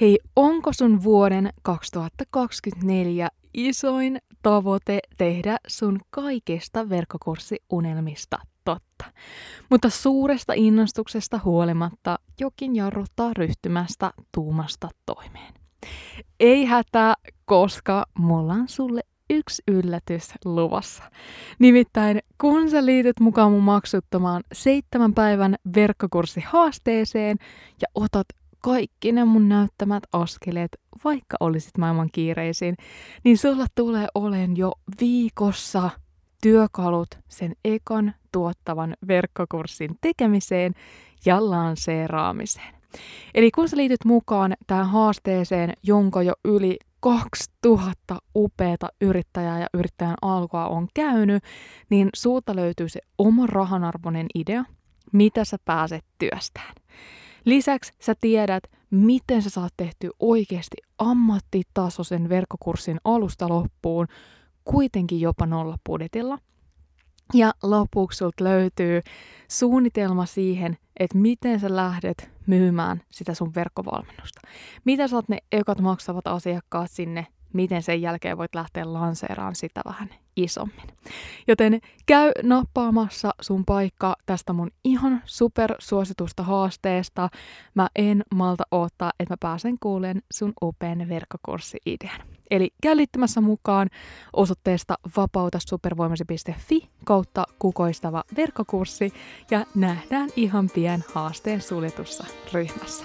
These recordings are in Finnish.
Hei, onko sun vuoden 2024 isoin tavoite tehdä sun kaikista verkkokurssiunelmista totta? Mutta suuresta innostuksesta huolimatta jokin jarruttaa ryhtymästä tuumasta toimeen. Ei hätää, koska mulla on sulle yksi yllätys luvassa. Nimittäin kun sä liityt mukaan mun maksuttomaan seitsemän päivän verkkokurssihaasteeseen ja otat kaikki ne mun näyttämät askeleet, vaikka olisit maailman kiireisin, niin sulla tulee olen jo viikossa työkalut sen ekon tuottavan verkkokurssin tekemiseen ja lanseeraamiseen. Eli kun sä liityt mukaan tähän haasteeseen, jonka jo yli 2000 upeata yrittäjää ja yrittäjän alkua on käynyt, niin sulta löytyy se oma rahanarvoinen idea, mitä sä pääset työstään. Lisäksi sä tiedät, miten sä saat tehty oikeasti ammattitasoisen verkkokurssin alusta loppuun, kuitenkin jopa nolla budjetilla. Ja lopuksi sulta löytyy suunnitelma siihen, että miten sä lähdet myymään sitä sun verkkovalmennusta. Mitä saat ne ekat maksavat asiakkaat sinne miten sen jälkeen voit lähteä lanseeraan sitä vähän isommin. Joten käy nappaamassa sun paikka tästä mun ihan super suositusta haasteesta. Mä en malta odottaa, että mä pääsen kuuleen sun upean verkkokurssi-idean. Eli käy liittymässä mukaan osoitteesta vapautasupervoimasi.fi kautta kukoistava verkkokurssi ja nähdään ihan pian haasteen suljetussa ryhmässä.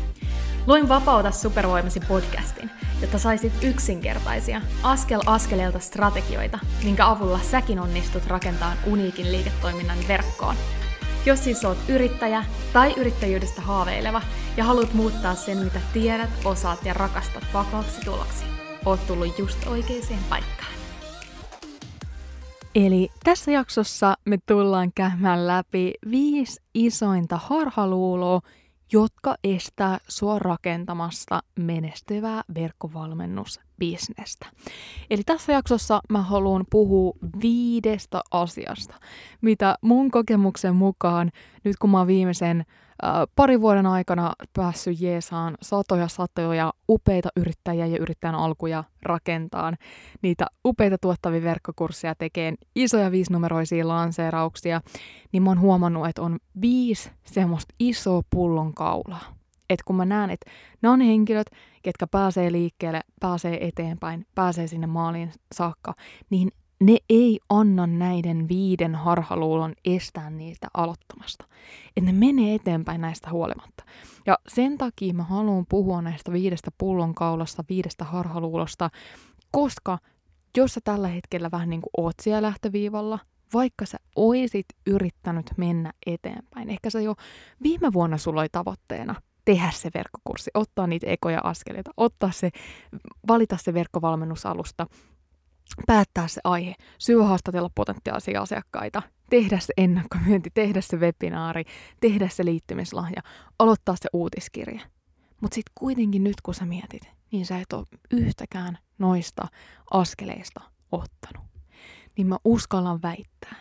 Luin Vapauta supervoimasi podcastin, jotta saisit yksinkertaisia, askel askeleelta strategioita, minkä avulla säkin onnistut rakentamaan uniikin liiketoiminnan verkkoon. Jos siis oot yrittäjä tai yrittäjyydestä haaveileva ja haluat muuttaa sen, mitä tiedät, osaat ja rakastat vakaaksi tuloksi, oot tullut just oikeaan paikkaan. Eli tässä jaksossa me tullaan käymään läpi viisi isointa harhaluuloa, jotka estää sua rakentamasta menestyvää verkkovalmennusbisnestä. Eli tässä jaksossa mä haluan puhua viidestä asiasta, mitä mun kokemuksen mukaan, nyt kun mä oon viimeisen pari vuoden aikana päässyt jeesaan satoja satoja upeita yrittäjiä ja yrittäjän alkuja rakentaan, niitä upeita tuottavia verkkokursseja tekeen isoja viisinumeroisia lanseerauksia, niin mä oon huomannut, että on viisi semmoista isoa pullonkaulaa. Että kun mä näen, että ne on henkilöt, ketkä pääsee liikkeelle, pääsee eteenpäin, pääsee sinne maaliin saakka, niin ne ei anna näiden viiden harhaluulon estää niitä aloittamasta. Että ne menee eteenpäin näistä huolimatta. Ja sen takia mä haluan puhua näistä viidestä pullonkaulasta, viidestä harhaluulosta, koska jos sä tällä hetkellä vähän niin kuin oot siellä lähtöviivalla, vaikka sä oisit yrittänyt mennä eteenpäin, ehkä sä jo viime vuonna sulla oli tavoitteena tehdä se verkkokurssi, ottaa niitä ekoja askeleita, ottaa se, valita se verkkovalmennusalusta, päättää se aihe, syöhaastatella potentiaalisia asiakkaita, tehdä se ennakkomyynti, tehdä se webinaari, tehdä se liittymislahja, aloittaa se uutiskirja. Mutta sitten kuitenkin nyt kun sä mietit, niin sä et ole yhtäkään noista askeleista ottanut. Niin mä uskallan väittää,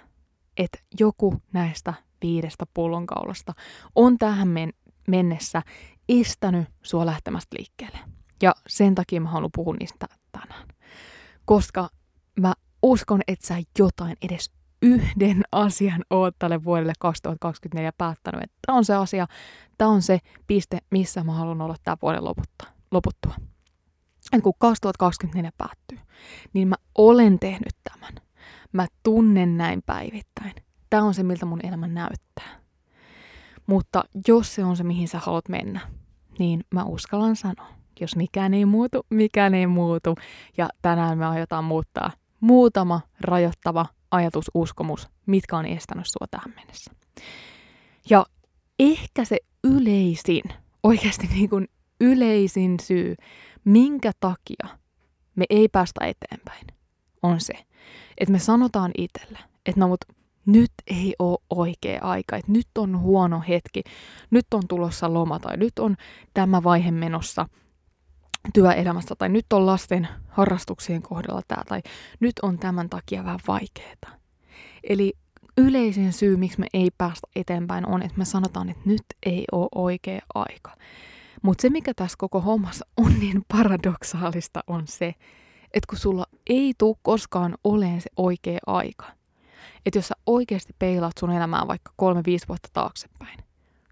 että joku näistä viidestä pullonkaulasta on tähän men- mennessä estänyt sua lähtemästä liikkeelle. Ja sen takia mä haluan puhua niistä tänään. Koska mä uskon, että sä jotain edes yhden asian oot tälle vuodelle 2024 päättänyt, että tämä on se asia, tämä on se piste, missä mä haluan olla tämä vuoden loputtua. loputtua. Et kun 2024 päättyy, niin mä olen tehnyt tämän. Mä tunnen näin päivittäin. Tämä on se, miltä mun elämä näyttää. Mutta jos se on se, mihin sä haluat mennä, niin mä uskallan sanoa, jos mikään ei muutu, mikään ei muutu. Ja tänään me aiotaan muuttaa muutama rajoittava ajatususkomus, mitkä on estänyt sua tähän mennessä. ehkä se yleisin, oikeasti niin kuin yleisin syy, minkä takia me ei päästä eteenpäin, on se, että me sanotaan itselle, että no mut nyt ei ole oikea aika, että nyt on huono hetki, nyt on tulossa loma tai nyt on tämä vaihe menossa työelämässä tai nyt on lasten harrastuksien kohdalla tämä tai nyt on tämän takia vähän vaikeaa. Eli yleisin syy, miksi me ei päästä eteenpäin on, että me sanotaan, että nyt ei ole oikea aika. Mutta se, mikä tässä koko hommassa on niin paradoksaalista, on se, että kun sulla ei tule koskaan oleen se oikea aika, että jos sä oikeasti peilaat sun elämää vaikka kolme, viisi vuotta taaksepäin,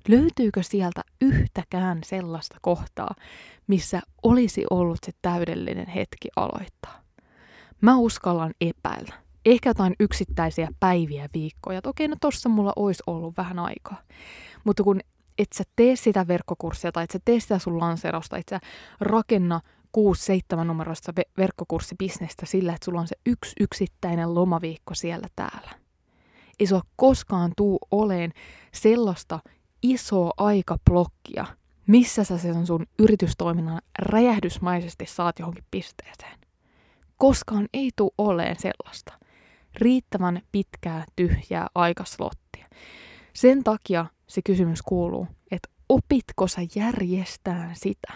löytyykö sieltä yhtäkään sellaista kohtaa, missä olisi ollut se täydellinen hetki aloittaa? Mä uskallan epäillä. Ehkä jotain yksittäisiä päiviä, viikkoja. Okei, no tossa mulla olisi ollut vähän aikaa. Mutta kun et sä tee sitä verkkokurssia tai et sä tee sitä sun lanserosta, et sä rakenna 6-7 numeroista verkkokurssibisnestä sillä, että sulla on se yksi yksittäinen lomaviikko siellä täällä. Ei sulla koskaan tuu oleen sellaista isoa aikablokkia, missä sä sen sun yritystoiminnan räjähdysmaisesti saat johonkin pisteeseen. Koskaan ei tuu oleen sellaista riittävän pitkää tyhjää aikaslottia. Sen takia se kysymys kuuluu, että opitko sä järjestään sitä?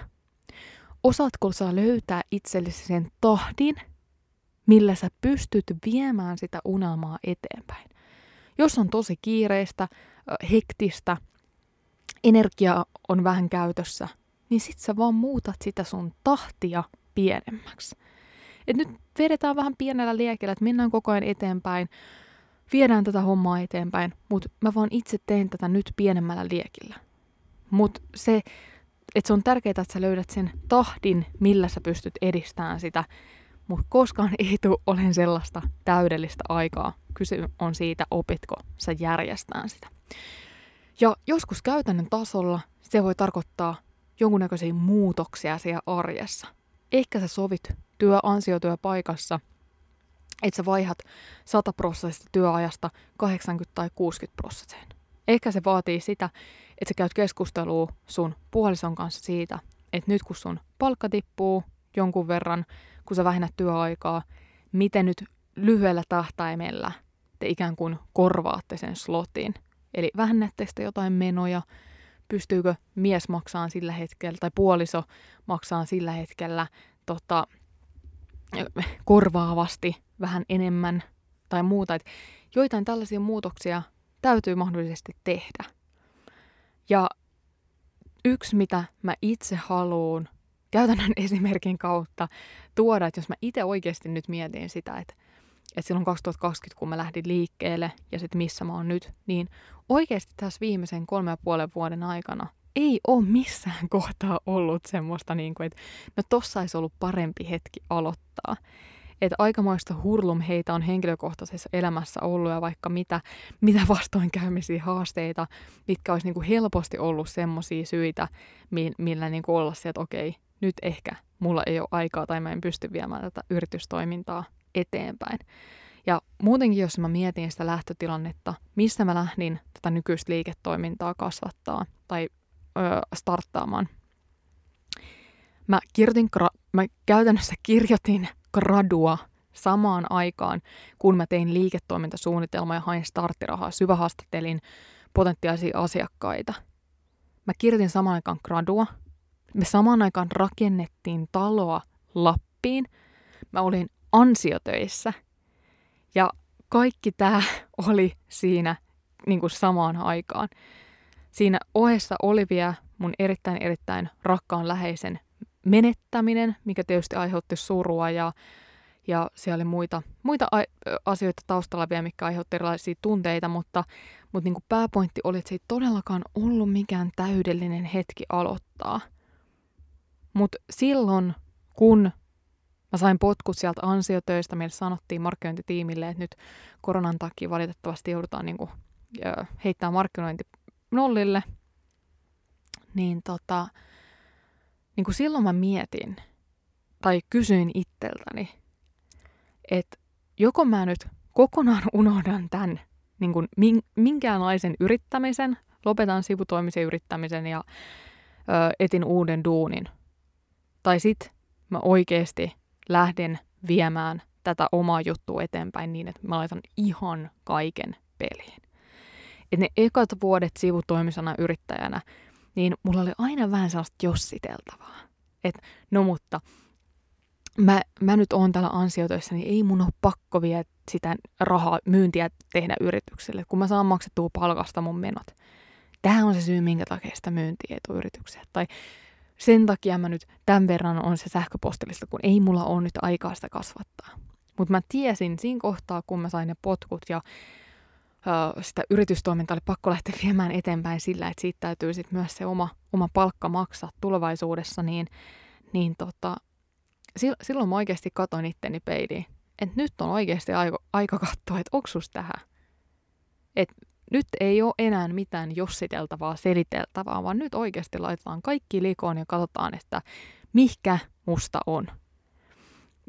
Osaatko sä löytää itsellesi sen tahdin, millä sä pystyt viemään sitä unelmaa eteenpäin? Jos on tosi kiireistä, hektistä, energia on vähän käytössä, niin sit sä vaan muutat sitä sun tahtia pienemmäksi. Et nyt vedetään vähän pienellä liekellä, että mennään koko ajan eteenpäin, viedään tätä hommaa eteenpäin, mutta mä vaan itse teen tätä nyt pienemmällä liekillä. Mutta se, että se on tärkeää, että sä löydät sen tahdin, millä sä pystyt edistämään sitä, mutta koskaan ei tule olen sellaista täydellistä aikaa. Kyse on siitä, opitko sä järjestään sitä. Ja joskus käytännön tasolla se voi tarkoittaa jonkunnäköisiä muutoksia siellä arjessa. Ehkä sä sovit työ ansiotyöpaikassa – että sä vaihat 100 prosentista työajasta 80 tai 60 prosenttiin. Ehkä se vaatii sitä, että sä käyt keskustelua sun puolison kanssa siitä, että nyt kun sun palkka tippuu jonkun verran, kun sä vähennät työaikaa, miten nyt lyhyellä tähtäimellä te ikään kuin korvaatte sen slotin. Eli vähennättekö te jotain menoja, pystyykö mies maksamaan sillä hetkellä tai puoliso maksamaan sillä hetkellä tota, korvaavasti vähän enemmän tai muuta. Et joitain tällaisia muutoksia täytyy mahdollisesti tehdä. Ja yksi, mitä mä itse haluan käytännön esimerkin kautta tuoda, että jos mä itse oikeasti nyt mietin sitä, että, että silloin 2020, kun mä lähdin liikkeelle ja sitten missä mä oon nyt, niin oikeasti tässä viimeisen kolme ja puolen vuoden aikana ei ole missään kohtaa ollut semmoista, niin kuin, että no tossa olisi ollut parempi hetki aloittaa. Että aikamoista hurlumheitä on henkilökohtaisessa elämässä ollut ja vaikka mitä, mitä vastoinkäymisiä haasteita, mitkä olisi niin kuin helposti ollut semmoisia syitä, millä niin kuin olla se, että okei, nyt ehkä mulla ei ole aikaa tai mä en pysty viemään tätä yritystoimintaa eteenpäin. Ja muutenkin, jos mä mietin sitä lähtötilannetta, mistä mä lähdin tätä nykyistä liiketoimintaa kasvattaa tai ö, starttaamaan, mä, kirjoitin, mä käytännössä kirjoitin gradua samaan aikaan, kun mä tein liiketoimintasuunnitelmaa ja hain starttirahaa, syvähaastattelin potentiaalisia asiakkaita. Mä kirjoitin samaan aikaan gradua. Me samaan aikaan rakennettiin taloa Lappiin. Mä olin ansiotöissä. Ja kaikki tämä oli siinä niin kuin samaan aikaan. Siinä ohessa oli vielä mun erittäin erittäin rakkaan läheisen menettäminen, mikä tietysti aiheutti surua ja, ja siellä oli muita, muita asioita taustalla vielä, mikä aiheutti erilaisia tunteita, mutta, mutta niin kuin pääpointti oli, että se ei todellakaan ollut mikään täydellinen hetki aloittaa. Mutta silloin, kun mä sain potkut sieltä ansiotöistä, meille sanottiin markkinointitiimille, että nyt koronan takia valitettavasti joudutaan niin kuin, heittämään markkinointi nollille, niin tota, niin kuin silloin mä mietin tai kysyin itseltäni, että joko mä nyt kokonaan unohdan tämän niin kuin minkäänlaisen yrittämisen, lopetan sivutoimisen yrittämisen ja ö, etin uuden duunin. Tai sit mä oikeasti lähden viemään tätä omaa juttua eteenpäin niin, että mä laitan ihan kaiken peliin. Et ne ekat vuodet sivutoimisena yrittäjänä, niin mulla oli aina vähän sellaista jossiteltavaa. Et no mutta, mä, mä nyt oon täällä ansiotöissä, niin ei mun ole pakko vielä sitä rahaa, myyntiä tehdä yritykselle, kun mä saan maksettua palkasta mun menot. Tämä on se syy, minkä takia sitä myyntiä ei. Tai sen takia mä nyt tämän verran on se sähköpostilista, kun ei mulla ole nyt aikaa sitä kasvattaa. Mutta mä tiesin siinä kohtaa, kun mä sain ne potkut ja ö, sitä yritystoimintaa oli pakko lähteä viemään eteenpäin sillä, että siitä täytyy sit myös se oma, oma palkka maksaa tulevaisuudessa, niin, niin tota, silloin mä oikeasti katoin itteni peiliin. Että nyt on oikeasti aika, aika katsoa, että onko tähän. Että nyt ei ole enää mitään jossiteltavaa, seliteltävää, vaan nyt oikeasti laitetaan kaikki likoon ja katsotaan, että mikä musta on.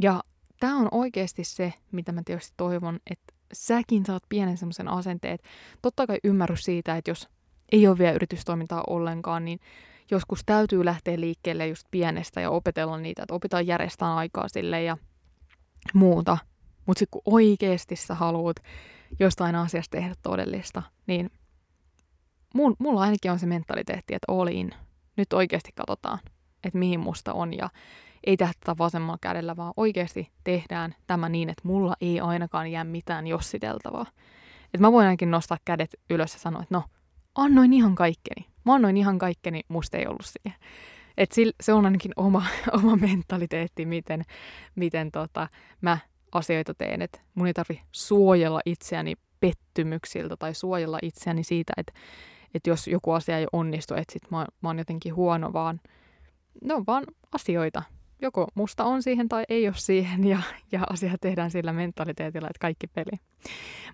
Ja tämä on oikeasti se, mitä mä tietysti toivon, että säkin saat pienen semmoisen asenteen, totta kai ymmärrys siitä, että jos ei ole vielä yritystoimintaa ollenkaan, niin joskus täytyy lähteä liikkeelle just pienestä ja opetella niitä, että opitaan järjestää aikaa sille ja muuta. Mutta sitten kun oikeasti sä haluat jostain asiasta tehdä todellista, niin mun, mulla ainakin on se mentaliteetti, että all in. Nyt oikeasti katsotaan, että mihin musta on ja ei tehdä tätä vasemmalla kädellä, vaan oikeasti tehdään tämä niin, että mulla ei ainakaan jää mitään jossiteltavaa. Että mä voin ainakin nostaa kädet ylös ja sanoa, että no, annoin ihan kaikkeni. Mä annoin ihan kaikkeni, musta ei ollut siihen. Et se on ainakin oma, oma mentaliteetti, miten, miten tota, mä asioita teen. Et mun ei tarvi suojella itseäni pettymyksiltä tai suojella itseäni siitä, että et jos joku asia ei onnistu, että sit mä, mä oon jotenkin huono, vaan ne on vaan asioita. Joko musta on siihen tai ei ole siihen ja, ja asia tehdään sillä mentaliteetilla, että kaikki peli.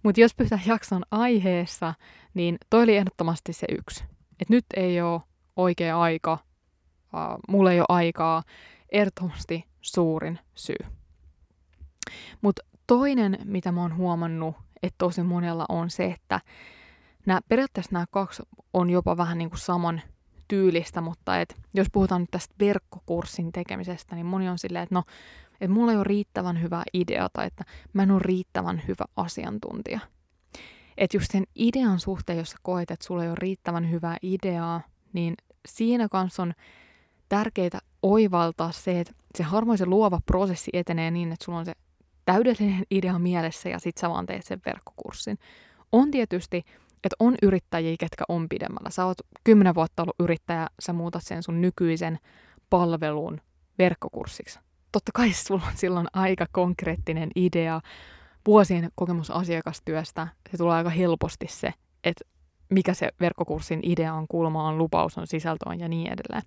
Mutta jos pysytään jakson aiheessa, niin toi oli ehdottomasti se yksi. Että nyt ei ole oikea aika, uh, mulla ei ole aikaa, ehdottomasti suurin syy. Mutta toinen, mitä mä oon huomannut, että tosi monella on se, että nämä, periaatteessa nämä kaksi on jopa vähän niin kuin saman tyylistä, mutta et, jos puhutaan nyt tästä verkkokurssin tekemisestä, niin moni on silleen, että no, että mulla ei ole riittävän hyvä idea tai että mä en ole riittävän hyvä asiantuntija. Että just sen idean suhteen, jos sä koet, että sulla ei ole riittävän hyvää ideaa, niin siinä kanssa on tärkeää oivaltaa se, että se harmoisen luova prosessi etenee niin, että sulla on se täydellinen idea mielessä ja sit sä vaan teet sen verkkokurssin. On tietysti, että on yrittäjiä, ketkä on pidemmällä. Sä oot kymmenen vuotta ollut yrittäjä, sä muutat sen sun nykyisen palvelun verkkokurssiksi. Totta kai sulla on silloin aika konkreettinen idea vuosien kokemus asiakastyöstä. Se tulee aika helposti se, että mikä se verkkokurssin idea on, kulma on, lupaus on, sisältö on ja niin edelleen.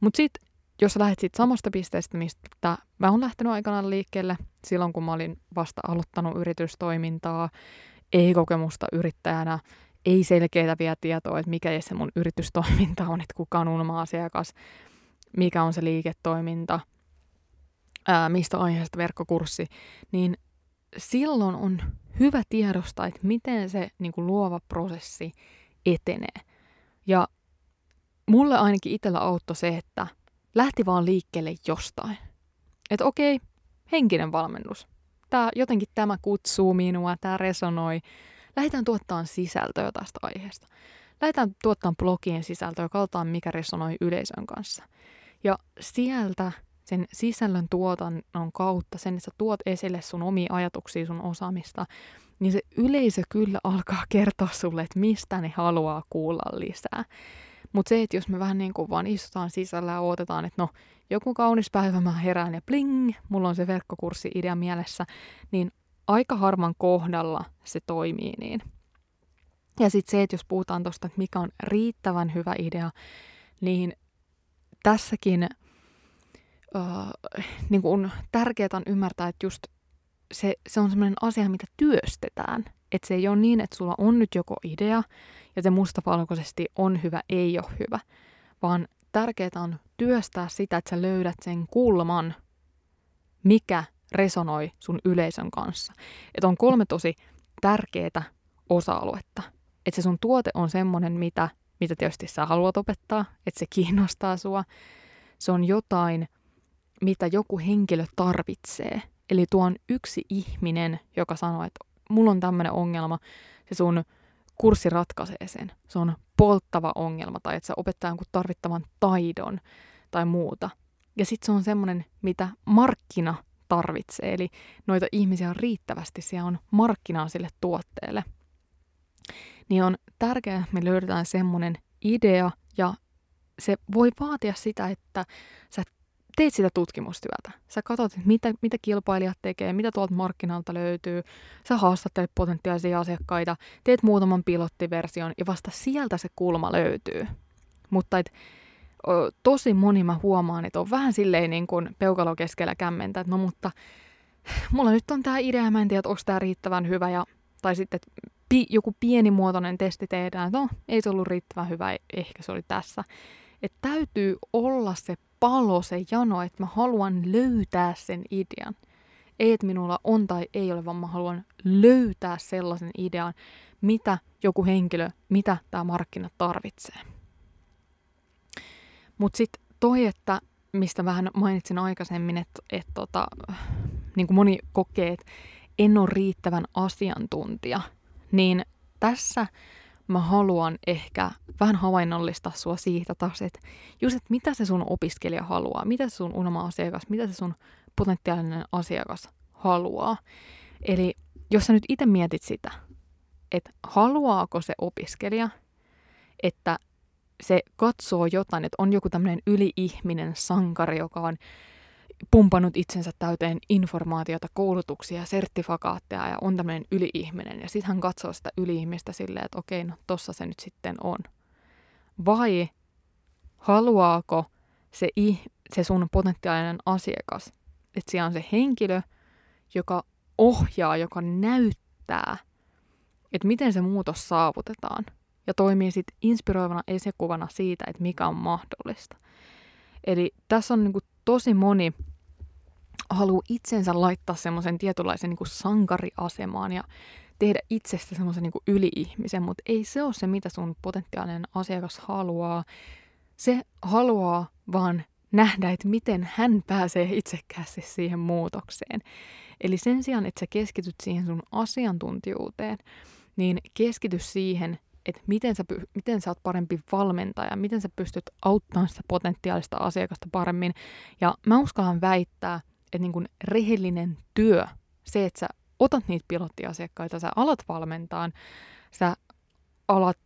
Mutta sitten jos sä lähdet siitä samasta pisteestä, mistä mä oon lähtenyt aikanaan liikkeelle, silloin kun mä olin vasta aloittanut yritystoimintaa, ei kokemusta yrittäjänä, ei selkeää vielä tietoa, että mikä se mun yritystoiminta on, että kuka on unelma-asiakas, mikä on se liiketoiminta, ää, mistä aiheesta verkkokurssi, niin silloin on hyvä tiedostaa, että miten se niin kuin luova prosessi etenee. Ja mulle ainakin itsellä auttoi se, että lähti vaan liikkeelle jostain. Että okei, henkinen valmennus. Tää, jotenkin tämä kutsuu minua, tämä resonoi. Lähdetään tuottaa sisältöä tästä aiheesta. Lähdetään tuottaa blogien sisältöä, katsotaan mikä resonoi yleisön kanssa. Ja sieltä sen sisällön tuotannon kautta, sen, että sä tuot esille sun omia ajatuksia, sun osaamista, niin se yleisö kyllä alkaa kertoa sulle, että mistä ne haluaa kuulla lisää. Mutta se, että jos me vähän niin kuin vaan istutaan sisällä ja odotetaan, että no, joku kaunis päivä mä herään ja bling, mulla on se verkkokurssi-idea mielessä, niin aika harvan kohdalla se toimii niin. Ja sitten se, että jos puhutaan tuosta, että mikä on riittävän hyvä idea, niin tässäkin äh, niin kuin tärkeää on ymmärtää, että just se, se on sellainen asia, mitä työstetään. Että se ei ole niin, että sulla on nyt joko idea ja se mustavalkoisesti on hyvä, ei ole hyvä, vaan tärkeää on työstää sitä, että sä löydät sen kulman, mikä resonoi sun yleisön kanssa. Että on kolme tosi tärkeää osa-aluetta. että se sun tuote on semmoinen, mitä, mitä tietysti sä haluat opettaa, että se kiinnostaa sua. Se on jotain, mitä joku henkilö tarvitsee. Eli tuo on yksi ihminen, joka sanoo, että mulla on tämmöinen ongelma, se sun kurssi ratkaisee sen. Se on polttava ongelma tai että sä opettaa jonkun tarvittavan taidon tai muuta. Ja sitten se on semmoinen, mitä markkina tarvitsee. Eli noita ihmisiä on riittävästi, siellä on markkinaa sille tuotteelle. Niin on tärkeää, että me löydetään semmoinen idea ja se voi vaatia sitä, että sä teet sitä tutkimustyötä. Sä katsot, mitä, mitä kilpailijat tekee, mitä tuolta markkinalta löytyy. Sä haastattelet potentiaalisia asiakkaita, teet muutaman pilottiversion ja vasta sieltä se kulma löytyy. Mutta et, tosi moni mä huomaan, että on vähän silleen niin kuin peukalo keskellä kämmentä, että no mutta mulla nyt on tämä idea, mä en tiedä, onko tämä riittävän hyvä, ja, tai sitten, pi, joku pienimuotoinen testi tehdään, että no, ei se ollut riittävän hyvä, ehkä se oli tässä. Että täytyy olla se palo, se jano, että mä haluan löytää sen idean. Ei, että minulla on tai ei ole, vaan mä haluan löytää sellaisen idean, mitä joku henkilö, mitä tämä markkina tarvitsee. Mutta sitten toi, että mistä vähän mainitsin aikaisemmin, että et tota, niin kuin moni kokee, että en ole riittävän asiantuntija, niin tässä mä haluan ehkä vähän havainnollistaa sua siitä taas, että just, että mitä se sun opiskelija haluaa, mitä se sun unelma-asiakas, mitä se sun potentiaalinen asiakas haluaa. Eli jos sä nyt itse mietit sitä, että haluaako se opiskelija, että se katsoo jotain, että on joku tämmöinen yli-ihminen sankari, joka on pumpannut itsensä täyteen informaatiota, koulutuksia, sertifikaatteja ja on tämmöinen yli-ihminen. Ja sitten hän katsoo sitä yli-ihmistä silleen, että okei, no tossa se nyt sitten on. Vai haluaako se, se sun potentiaalinen asiakas, että siellä on se henkilö, joka ohjaa, joka näyttää, että miten se muutos saavutetaan – ja toimii sitten inspiroivana esikuvana siitä, että mikä on mahdollista. Eli tässä on niinku tosi moni haluaa itsensä laittaa semmoisen tietynlaisen niinku sankariasemaan ja tehdä itsestä semmoisen niinku yli-ihmisen, mutta ei se ole se, mitä sun potentiaalinen asiakas haluaa. Se haluaa vaan nähdä, että miten hän pääsee itsekkäästi siihen muutokseen. Eli sen sijaan, että sä keskityt siihen sun asiantuntijuuteen, niin keskity siihen, että miten sä, miten sä oot parempi valmentaja, miten sä pystyt auttamaan sitä potentiaalista asiakasta paremmin. Ja mä uskallan väittää, että niin kun rehellinen työ, se, että sä otat niitä pilottiasiakkaita, sä alat valmentaan, sä alat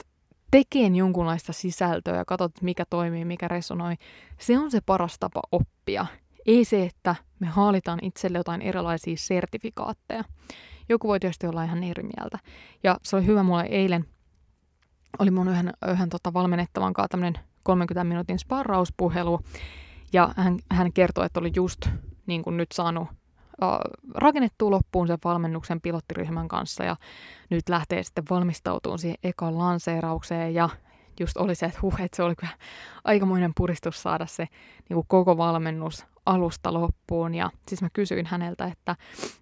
tekemään jonkunlaista sisältöä ja katsot, mikä toimii, mikä resonoi, se on se paras tapa oppia. Ei se, että me haalitaan itselle jotain erilaisia sertifikaatteja. Joku voi tietysti olla ihan eri mieltä. Ja se oli hyvä mulle eilen oli mun yhden, yhden tota valmennettavan kanssa tämmöinen 30 minuutin sparrauspuhelu, ja hän, hän kertoi, että oli just niin kuin nyt saanut rakennettua loppuun sen valmennuksen pilottiryhmän kanssa, ja nyt lähtee sitten valmistautumaan siihen ekan lanseeraukseen, ja just oli se, että huh, että se oli kyllä aikamoinen puristus saada se niin kuin koko valmennus alusta loppuun, ja siis mä kysyin häneltä, että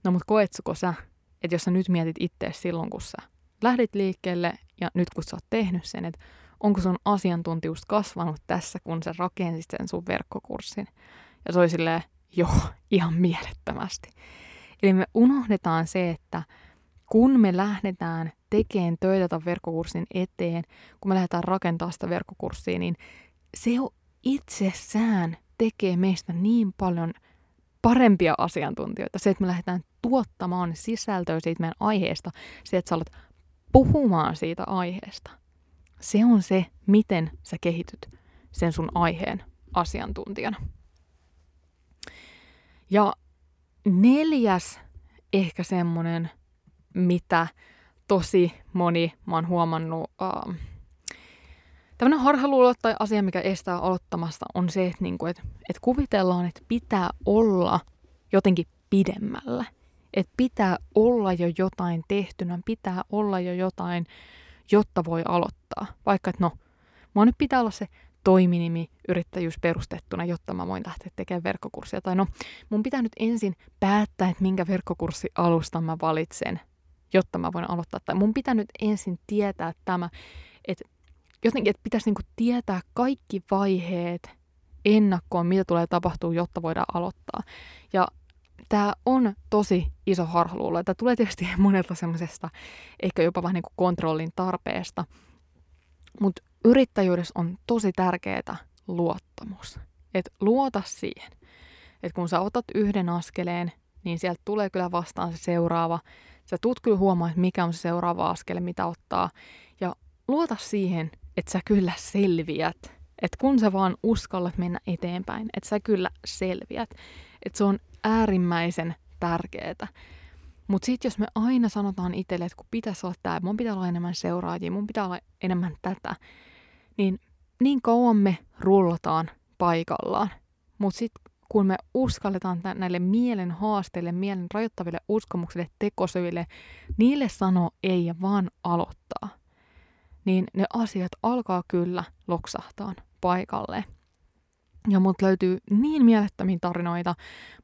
no mut koetsuko sä, että jos sä nyt mietit itse silloin, kun sä lähdit liikkeelle ja nyt kun sä oot tehnyt sen, että onko sun asiantuntijuus kasvanut tässä, kun sä rakensit sen sun verkkokurssin. Ja se oli silleen, joo, ihan mielettömästi. Eli me unohdetaan se, että kun me lähdetään tekemään töitä tämän verkkokurssin eteen, kun me lähdetään rakentamaan sitä verkkokurssia, niin se jo itsessään tekee meistä niin paljon parempia asiantuntijoita. Se, että me lähdetään tuottamaan sisältöä siitä meidän aiheesta, se, että sä alat puhumaan siitä aiheesta. Se on se, miten sä kehityt sen sun aiheen asiantuntijana. Ja neljäs ehkä semmonen, mitä tosi moni mä oon huomannut, uh, tämmöinen harhaluulo tai asia, mikä estää aloittamasta, on se, että, niinku, että, että kuvitellaan, että pitää olla jotenkin pidemmällä – että pitää olla jo jotain tehtynä, pitää olla jo jotain, jotta voi aloittaa. Vaikka, että no, mua nyt pitää olla se toiminimi yrittäjyys perustettuna, jotta mä voin lähteä tekemään verkkokurssia. Tai no, mun pitää nyt ensin päättää, että minkä verkkokurssi alusta mä valitsen. jotta mä voin aloittaa. Tai mun pitää nyt ensin tietää tämä, että jotenkin, että pitäisi niinku tietää kaikki vaiheet ennakkoon, mitä tulee tapahtuu, jotta voidaan aloittaa. Ja tämä on tosi iso harhaluulo. Tämä tulee tietysti monelta semmoisesta ehkä jopa vähän niin kuin kontrollin tarpeesta. Mutta yrittäjyydessä on tosi tärkeää luottamus. Että luota siihen. Että kun sä otat yhden askeleen, niin sieltä tulee kyllä vastaan se seuraava. Sä tuut kyllä huomaa, että mikä on se seuraava askel, mitä ottaa. Ja luota siihen, että sä kyllä selviät. Että kun sä vaan uskallat mennä eteenpäin, että sä kyllä selviät. Että se on äärimmäisen tärkeää. Mutta sitten jos me aina sanotaan itselle, että kun pitäisi olla tämä, mun pitää olla enemmän seuraajia, mun pitää olla enemmän tätä, niin niin kauan me rullataan paikallaan. Mutta sitten kun me uskalletaan näille mielen haasteille, mielen rajoittaville uskomuksille, tekosyille, niille sanoa ei ja vaan aloittaa, niin ne asiat alkaa kyllä loksahtaa paikalleen. Ja mut löytyy niin mielettömiä tarinoita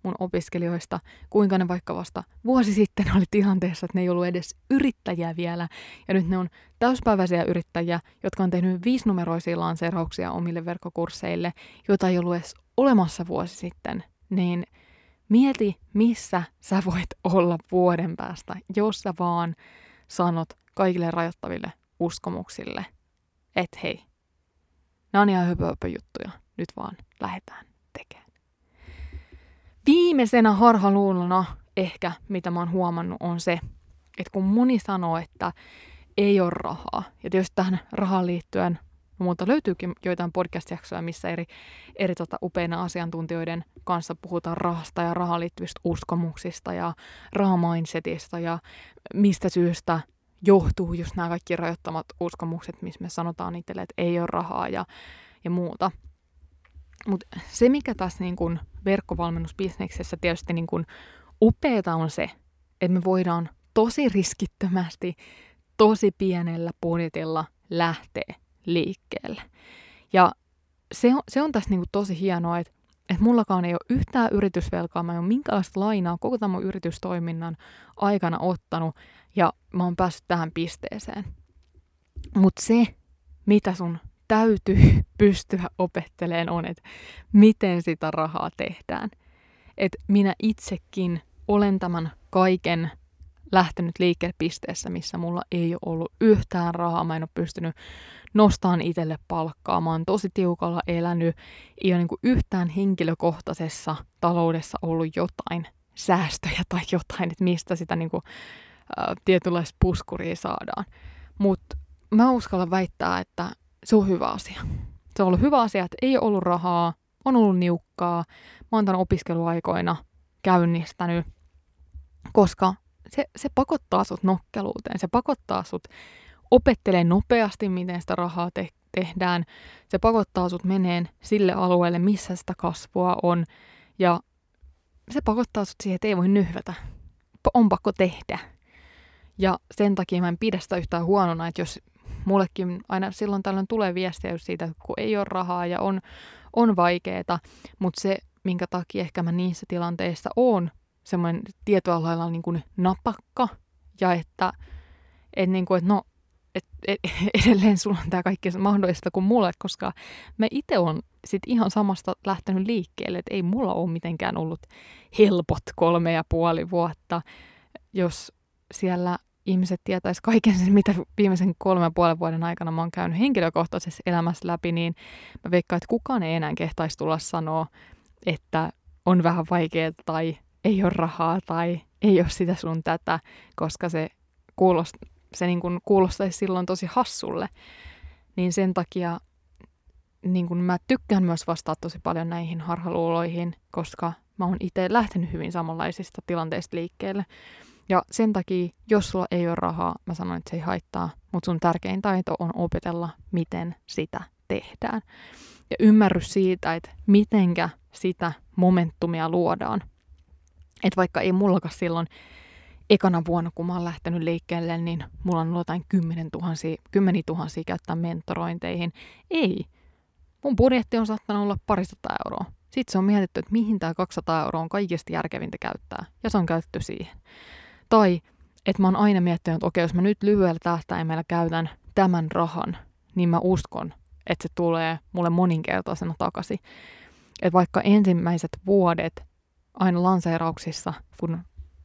mun opiskelijoista, kuinka ne vaikka vasta vuosi sitten oli tilanteessa, että ne ei ollut edes yrittäjiä vielä. Ja nyt ne on täyspäiväisiä yrittäjiä, jotka on tehnyt viisinumeroisia lanseerauksia omille verkkokursseille, joita ei ollut edes olemassa vuosi sitten. Niin mieti, missä sä voit olla vuoden päästä, jos sä vaan sanot kaikille rajoittaville uskomuksille, että hei, nämä on ihan höpö, höpö juttuja nyt vaan lähdetään tekemään. Viimeisenä harhaluulona ehkä, mitä mä oon huomannut, on se, että kun moni sanoo, että ei ole rahaa, ja tietysti tähän rahaan liittyen mutta löytyykin joitain podcast-jaksoja, missä eri, eri tota, upeina asiantuntijoiden kanssa puhutaan rahasta ja rahaan liittyvistä uskomuksista ja rahamindsetista ja mistä syystä johtuu just nämä kaikki rajoittamat uskomukset, missä me sanotaan itselle, että ei ole rahaa ja, ja muuta. Mutta se, mikä tässä niin kun verkkovalmennusbisneksessä tietysti niin kun upeeta on se, että me voidaan tosi riskittömästi, tosi pienellä budjetilla lähteä liikkeelle. Ja se on, se on tässä niin tosi hienoa, että, että mullakaan ei ole yhtään yritysvelkaa, mä en ole minkäänlaista lainaa koko tämän mun yritystoiminnan aikana ottanut, ja mä oon päässyt tähän pisteeseen. Mutta se, mitä sun täytyy pystyä opettelemaan on, että miten sitä rahaa tehdään. Että minä itsekin olen tämän kaiken lähtenyt liikepisteessä, missä mulla ei ole ollut yhtään rahaa. Mä en ole pystynyt nostamaan itselle palkkaa. Mä oon tosi tiukalla elänyt. Ei ole niin yhtään henkilökohtaisessa taloudessa ollut jotain säästöjä tai jotain, että mistä sitä niin kuin, ä, tietynlaista puskuria saadaan. Mutta mä uskallan väittää, että se on hyvä asia. Se on ollut hyvä asia, että ei ole ollut rahaa, on ollut niukkaa. Mä oon tämän opiskeluaikoina käynnistänyt, koska se, se pakottaa sut nokkeluuteen. Se pakottaa sut opettelee nopeasti, miten sitä rahaa te- tehdään. Se pakottaa sut meneen sille alueelle, missä sitä kasvua on. Ja se pakottaa sut siihen, että ei voi nyhvätä. On pakko tehdä. Ja sen takia mä en pidä sitä yhtään huonona, että jos mullekin aina silloin tällöin tulee viestiä just siitä, kun ei ole rahaa ja on, on vaikeeta, mutta se, minkä takia ehkä mä niissä tilanteissa on semmoinen tietyllä lailla niin kuin napakka ja että et niin kuin, että no, et, et, edelleen sulla on tämä kaikki mahdollista kuin mulle, koska mä itse on sit ihan samasta lähtenyt liikkeelle, että ei mulla ole mitenkään ollut helpot kolme ja puoli vuotta, jos siellä ihmiset tietäisi kaiken sen, mitä viimeisen kolmen puolen vuoden aikana mä oon käynyt henkilökohtaisessa elämässä läpi, niin mä veikkaan, että kukaan ei enää kehtaisi tulla sanoa, että on vähän vaikeaa tai ei ole rahaa tai ei ole sitä sun tätä, koska se, kuulost, se niin kuin kuulostaisi silloin tosi hassulle. Niin sen takia niin kuin mä tykkään myös vastaa tosi paljon näihin harhaluuloihin, koska mä oon itse lähtenyt hyvin samanlaisista tilanteista liikkeelle. Ja sen takia, jos sulla ei ole rahaa, mä sanon, että se ei haittaa, mutta sun tärkein taito on opetella, miten sitä tehdään. Ja ymmärrys siitä, että mitenkä sitä momentumia luodaan. Että vaikka ei mullakaan silloin ekana vuonna, kun mä oon lähtenyt liikkeelle, niin mulla on jotain kymmenen tuhansia, kymmeniä tuhansia käyttää mentorointeihin. Ei. Mun budjetti on saattanut olla parista euroa. Sitten se on mietitty, että mihin tämä 200 euroa on kaikista järkevintä käyttää, ja se on käytetty siihen. Tai että mä oon aina miettinyt, että okei, jos mä nyt lyhyellä tähtäimellä käytän tämän rahan, niin mä uskon, että se tulee mulle moninkertaisena takaisin. Että vaikka ensimmäiset vuodet aina lanseerauksissa, kun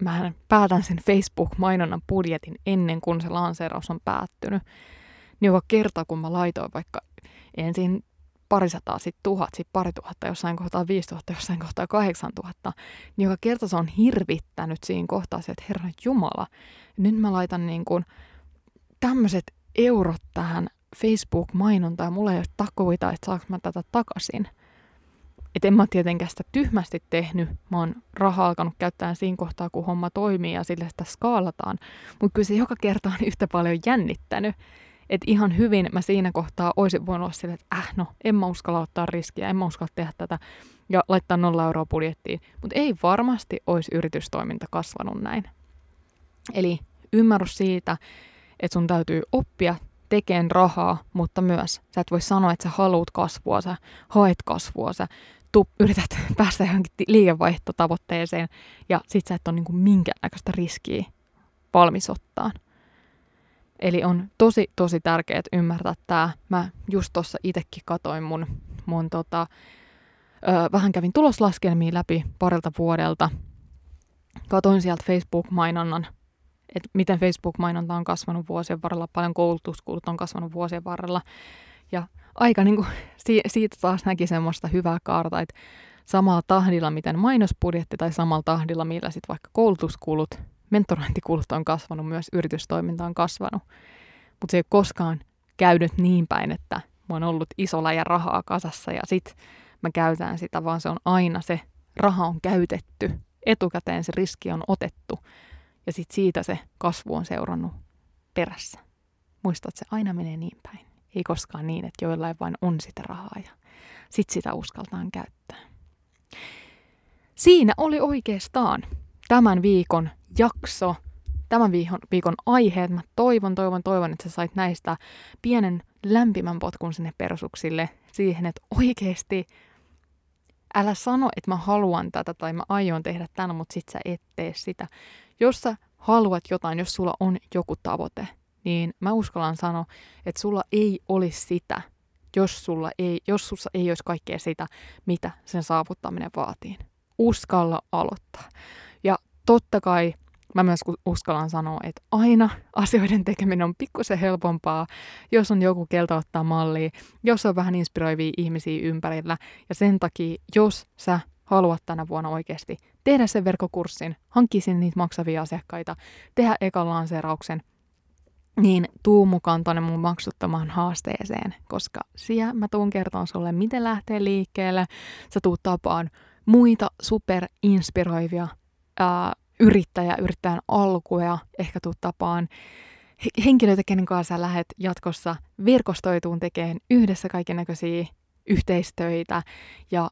mä päätän sen Facebook-mainonnan budjetin ennen kuin se lanseeraus on päättynyt, niin joka kerta kun mä laitoin vaikka ensin parisataa, sitten tuhat, sitten pari tuhatta, jossain kohtaa viisi tuhatta, jossain kohtaa kahdeksan tuhatta, niin joka kerta se on hirvittänyt siinä kohtaa se, että herra Jumala, nyt mä laitan niin kuin tämmöiset eurot tähän Facebook-mainontaan, ja mulla ei ole takuita, että saanko mä tätä takaisin. Et en mä tietenkään sitä tyhmästi tehnyt, mä oon rahaa alkanut käyttää siinä kohtaa, kun homma toimii ja sille sitä skaalataan. Mutta kyllä se joka kerta on yhtä paljon jännittänyt. Että ihan hyvin mä siinä kohtaa olisin voinut olla silleen, että äh no, en mä uskalla ottaa riskiä, en mä uskalla tehdä tätä ja laittaa nolla euroa budjettiin. Mutta ei varmasti olisi yritystoiminta kasvanut näin. Eli ymmärrys siitä, että sun täytyy oppia tekemään rahaa, mutta myös sä et voi sanoa, että sä haluat kasvua, sä haet kasvua, sä tu, yrität päästä johonkin liikevaihtotavoitteeseen ja sit sä et ole niinku minkäännäköistä riskiä valmis ottaa. Eli on tosi, tosi tärkeää ymmärtää tämä. Mä just tuossa itsekin katoin mun, mun tota, ö, vähän kävin tuloslaskelmia läpi parilta vuodelta. Katoin sieltä Facebook-mainonnan, että miten Facebook-mainonta on kasvanut vuosien varrella, paljon koulutuskulut on kasvanut vuosien varrella. Ja aika niin kuin, siitä taas näki semmoista hyvää kaarta, että samalla tahdilla, miten mainosbudjetti tai samalla tahdilla, millä sitten vaikka koulutuskulut mentorointikulut on kasvanut, myös yritystoiminta on kasvanut. Mutta se ei koskaan käynyt niin päin, että mä oon ollut isolla ja rahaa kasassa ja sit mä käytän sitä, vaan se on aina se raha on käytetty. Etukäteen se riski on otettu ja sit siitä se kasvu on seurannut perässä. Muistat, se aina menee niin päin. Ei koskaan niin, että joillain vain on sitä rahaa ja sit sitä uskaltaan käyttää. Siinä oli oikeastaan tämän viikon jakso, tämän viikon, viikon aiheet. Mä toivon, toivon, toivon, että sä sait näistä pienen lämpimän potkun sinne perusuksille siihen, että oikeasti älä sano, että mä haluan tätä tai mä aion tehdä tämän, mutta sit sä et tee sitä. Jos sä haluat jotain, jos sulla on joku tavoite, niin mä uskallan sanoa, että sulla ei olisi sitä, jos, sulla ei, jos sussa ei olisi kaikkea sitä, mitä sen saavuttaminen vaatii. Uskalla aloittaa. Ja totta kai mä myös uskallan sanoa, että aina asioiden tekeminen on pikkusen helpompaa, jos on joku kelta ottaa mallia, jos on vähän inspiroivia ihmisiä ympärillä. Ja sen takia, jos sä haluat tänä vuonna oikeasti tehdä sen verkkokurssin, hankkia sinne niitä maksavia asiakkaita, tehdä ekan lanseerauksen, niin tuu mukaan tonne mun maksuttamaan haasteeseen, koska siellä mä tuun kertomaan sulle, miten lähtee liikkeelle. Sä tuut tapaan muita superinspiroivia ää, yrittäjä, yrittäjän alkuja, ehkä tuu tapaan henkilöitä, kenen kanssa sä lähdet jatkossa verkostoituun tekemään yhdessä näköisiä yhteistöitä. Ja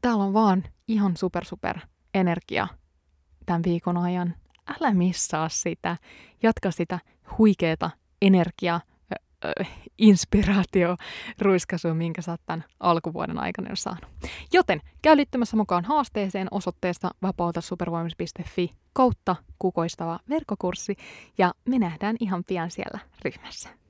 täällä on vaan ihan super super energia tämän viikon ajan. Älä missaa sitä. Jatka sitä huikeeta energiaa inspiraatio ruiskasu, minkä sä oot tämän alkuvuoden aikana jo saanut. Joten käy liittymässä mukaan haasteeseen osoitteesta vapautasupervoimis.fi kautta kukoistava verkkokurssi ja me nähdään ihan pian siellä ryhmässä.